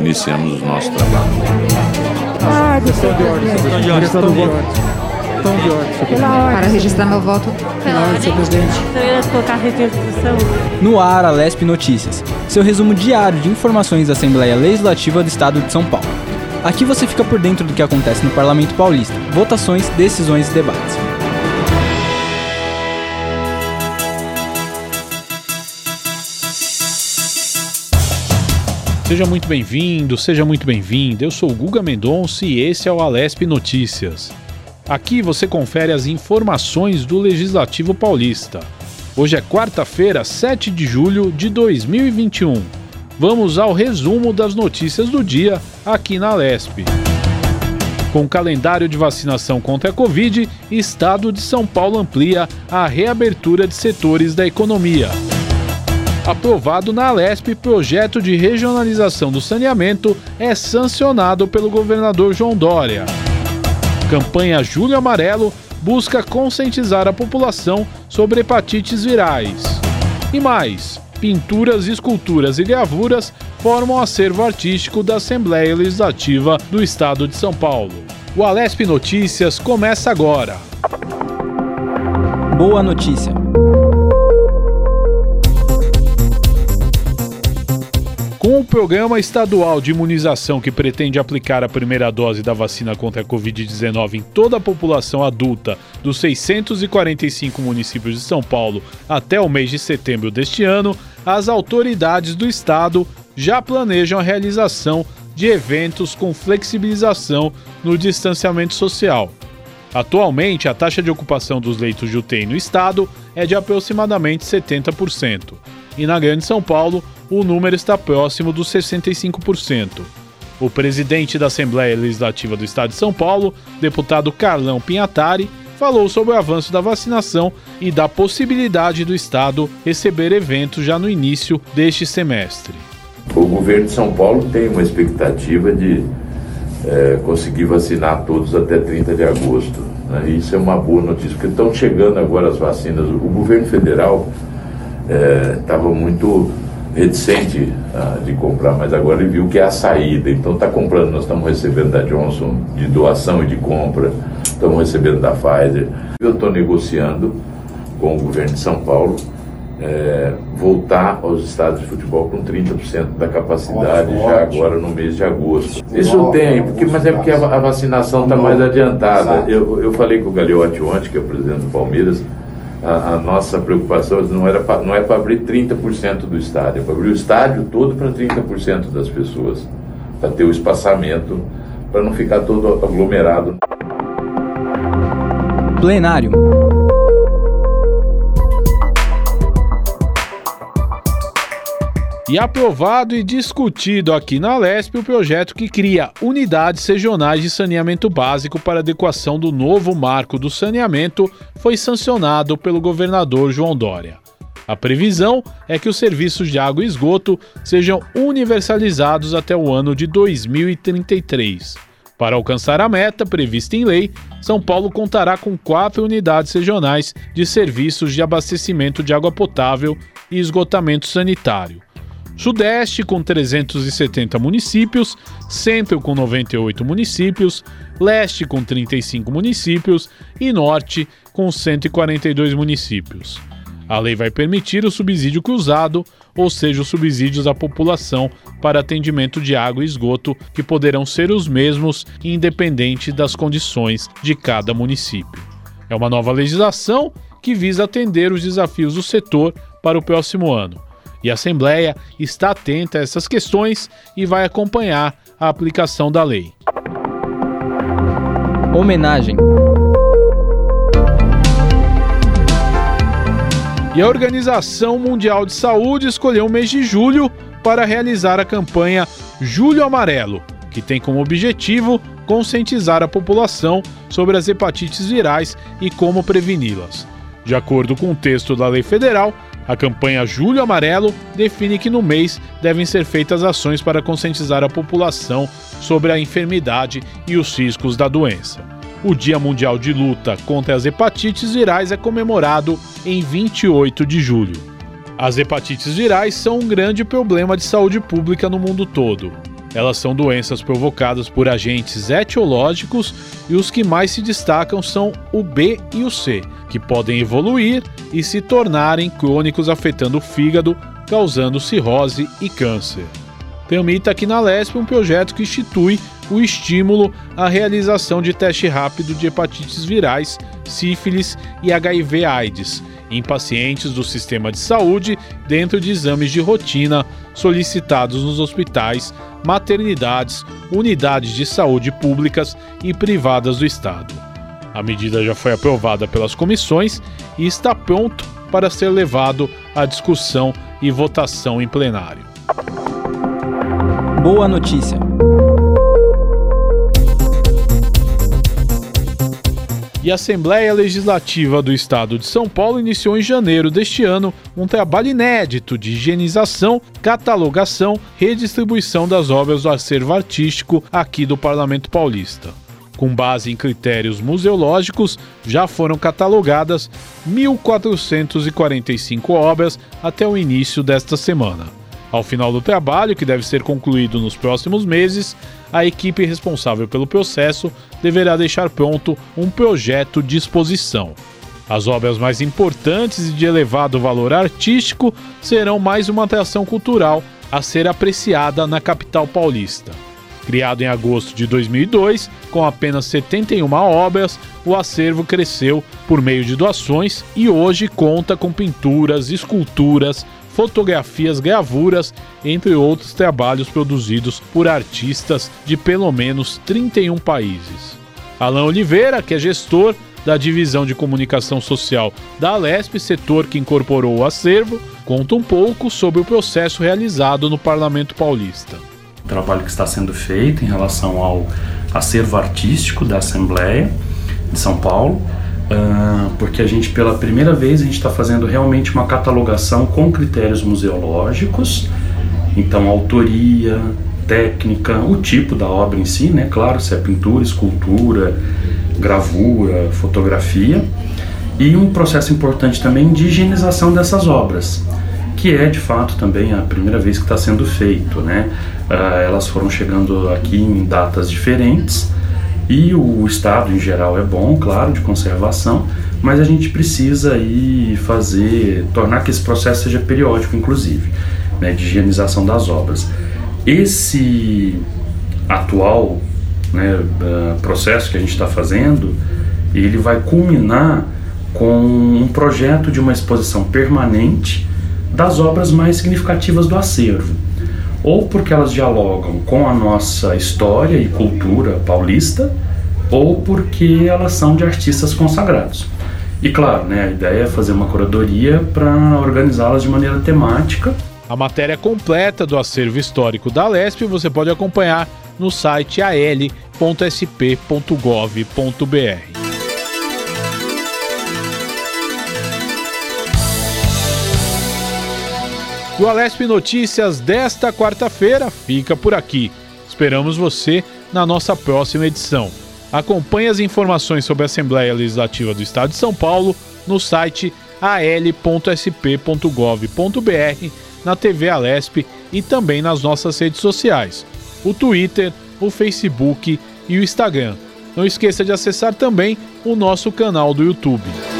Iniciamos o nosso trabalho. Ah, questão de ordem, questão de ordem. Questão de ordem. de ordem. Para registrar meu voto. Pela ordem, senhor presidente. Eu ia colocar requisição. No ar, a Lesp Notícias, seu resumo diário de informações da Assembleia Legislativa do Estado de São Paulo. Aqui você fica por dentro do que acontece no Parlamento Paulista, votações, decisões e debates. Seja muito bem-vindo, seja muito bem-vinda. Eu sou Guga Mendonça e esse é o Alesp Notícias. Aqui você confere as informações do Legislativo Paulista. Hoje é quarta-feira, 7 de julho de 2021. Vamos ao resumo das notícias do dia aqui na Alesp. Com o calendário de vacinação contra a Covid, Estado de São Paulo amplia a reabertura de setores da economia aprovado na Alesp, projeto de regionalização do saneamento é sancionado pelo governador João Dória. Campanha Julho Amarelo busca conscientizar a população sobre hepatites virais. E mais, pinturas, esculturas e gravuras formam acervo artístico da Assembleia Legislativa do Estado de São Paulo. O Alesp Notícias começa agora. Boa notícia! Com o programa estadual de imunização que pretende aplicar a primeira dose da vacina contra a Covid-19 em toda a população adulta dos 645 municípios de São Paulo até o mês de setembro deste ano, as autoridades do estado já planejam a realização de eventos com flexibilização no distanciamento social. Atualmente, a taxa de ocupação dos leitos de UTI no estado é de aproximadamente 70%, e na Grande São Paulo, o número está próximo dos 65%. O presidente da Assembleia Legislativa do Estado de São Paulo, deputado Carlão Pinhatari, falou sobre o avanço da vacinação e da possibilidade do Estado receber eventos já no início deste semestre. O governo de São Paulo tem uma expectativa de é, conseguir vacinar todos até 30 de agosto. Né? Isso é uma boa notícia, porque estão chegando agora as vacinas. O governo federal estava é, muito reticente uh, de comprar, mas agora ele viu que é a saída, então está comprando. Nós estamos recebendo da Johnson de doação e de compra, estamos recebendo da Pfizer. Eu estou negociando com o governo de São Paulo é, voltar aos estados de futebol com 30% da capacidade ótimo, já agora no mês de agosto. Isso tem, porque, mas é porque a, a vacinação está mais adiantada. Eu, eu falei com o Gagliotti ontem, que é o presidente do Palmeiras, a, a nossa preocupação não, era pra, não é para abrir 30% do estádio, é para abrir o estádio todo para 30% das pessoas, para ter o espaçamento, para não ficar todo aglomerado. Plenário. E aprovado e discutido aqui na Lesp o projeto que cria unidades regionais de saneamento básico para adequação do novo marco do saneamento foi sancionado pelo governador João Dória. A previsão é que os serviços de água e esgoto sejam universalizados até o ano de 2033. Para alcançar a meta prevista em lei, São Paulo contará com quatro unidades regionais de serviços de abastecimento de água potável e esgotamento sanitário. Sudeste com 370 municípios, Centro com 98 municípios, Leste com 35 municípios e Norte com 142 municípios. A lei vai permitir o subsídio cruzado, ou seja, os subsídios à população para atendimento de água e esgoto, que poderão ser os mesmos, independente das condições de cada município. É uma nova legislação que visa atender os desafios do setor para o próximo ano e a Assembleia está atenta a essas questões e vai acompanhar a aplicação da lei. Homenagem. E a Organização Mundial de Saúde escolheu o mês de julho para realizar a campanha Julho Amarelo, que tem como objetivo conscientizar a população sobre as hepatites virais e como preveni-las. De acordo com o texto da lei federal, a campanha Julho Amarelo define que no mês devem ser feitas ações para conscientizar a população sobre a enfermidade e os riscos da doença. O Dia Mundial de Luta contra as Hepatites Virais é comemorado em 28 de julho. As hepatites virais são um grande problema de saúde pública no mundo todo. Elas são doenças provocadas por agentes etiológicos e os que mais se destacam são o B e o C, que podem evoluir e se tornarem crônicos afetando o fígado, causando cirrose e câncer. Tramita aqui na LESP um projeto que institui o estímulo à realização de teste rápido de hepatites virais, sífilis e HIV/AIDS em pacientes do sistema de saúde dentro de exames de rotina solicitados nos hospitais, maternidades, unidades de saúde públicas e privadas do Estado. A medida já foi aprovada pelas comissões e está pronto para ser levado à discussão e votação em plenário. Boa notícia! E a Assembleia Legislativa do Estado de São Paulo iniciou em janeiro deste ano um trabalho inédito de higienização, catalogação, redistribuição das obras do acervo artístico aqui do Parlamento Paulista. Com base em critérios museológicos, já foram catalogadas 1.445 obras até o início desta semana. Ao final do trabalho, que deve ser concluído nos próximos meses, a equipe responsável pelo processo deverá deixar pronto um projeto de exposição. As obras mais importantes e de elevado valor artístico serão mais uma atração cultural a ser apreciada na capital paulista. Criado em agosto de 2002, com apenas 71 obras, o acervo cresceu por meio de doações e hoje conta com pinturas, esculturas, fotografias, gravuras, entre outros trabalhos produzidos por artistas de pelo menos 31 países. Alain Oliveira, que é gestor da divisão de comunicação social da Alesp, setor que incorporou o acervo, conta um pouco sobre o processo realizado no Parlamento Paulista. Trabalho que está sendo feito em relação ao acervo artístico da Assembleia de São Paulo Uh, porque a gente pela primeira vez a gente está fazendo realmente uma catalogação com critérios museológicos, então autoria, técnica, o tipo da obra em si, né? Claro, se é pintura, escultura, gravura, fotografia, e um processo importante também de higienização dessas obras, que é de fato também a primeira vez que está sendo feito, né? Uh, elas foram chegando aqui em datas diferentes e o estado em geral é bom, claro, de conservação, mas a gente precisa aí fazer, tornar que esse processo seja periódico, inclusive, né, de higienização das obras. Esse atual né, processo que a gente está fazendo, ele vai culminar com um projeto de uma exposição permanente das obras mais significativas do acervo ou porque elas dialogam com a nossa história e cultura paulista, ou porque elas são de artistas consagrados. E claro, né, a ideia é fazer uma curadoria para organizá-las de maneira temática. A matéria completa do acervo histórico da Lesp você pode acompanhar no site al.sp.gov.br. E o Alesp Notícias desta quarta-feira fica por aqui. Esperamos você na nossa próxima edição. Acompanhe as informações sobre a Assembleia Legislativa do Estado de São Paulo no site al.sp.gov.br, na TV Alesp e também nas nossas redes sociais, o Twitter, o Facebook e o Instagram. Não esqueça de acessar também o nosso canal do YouTube.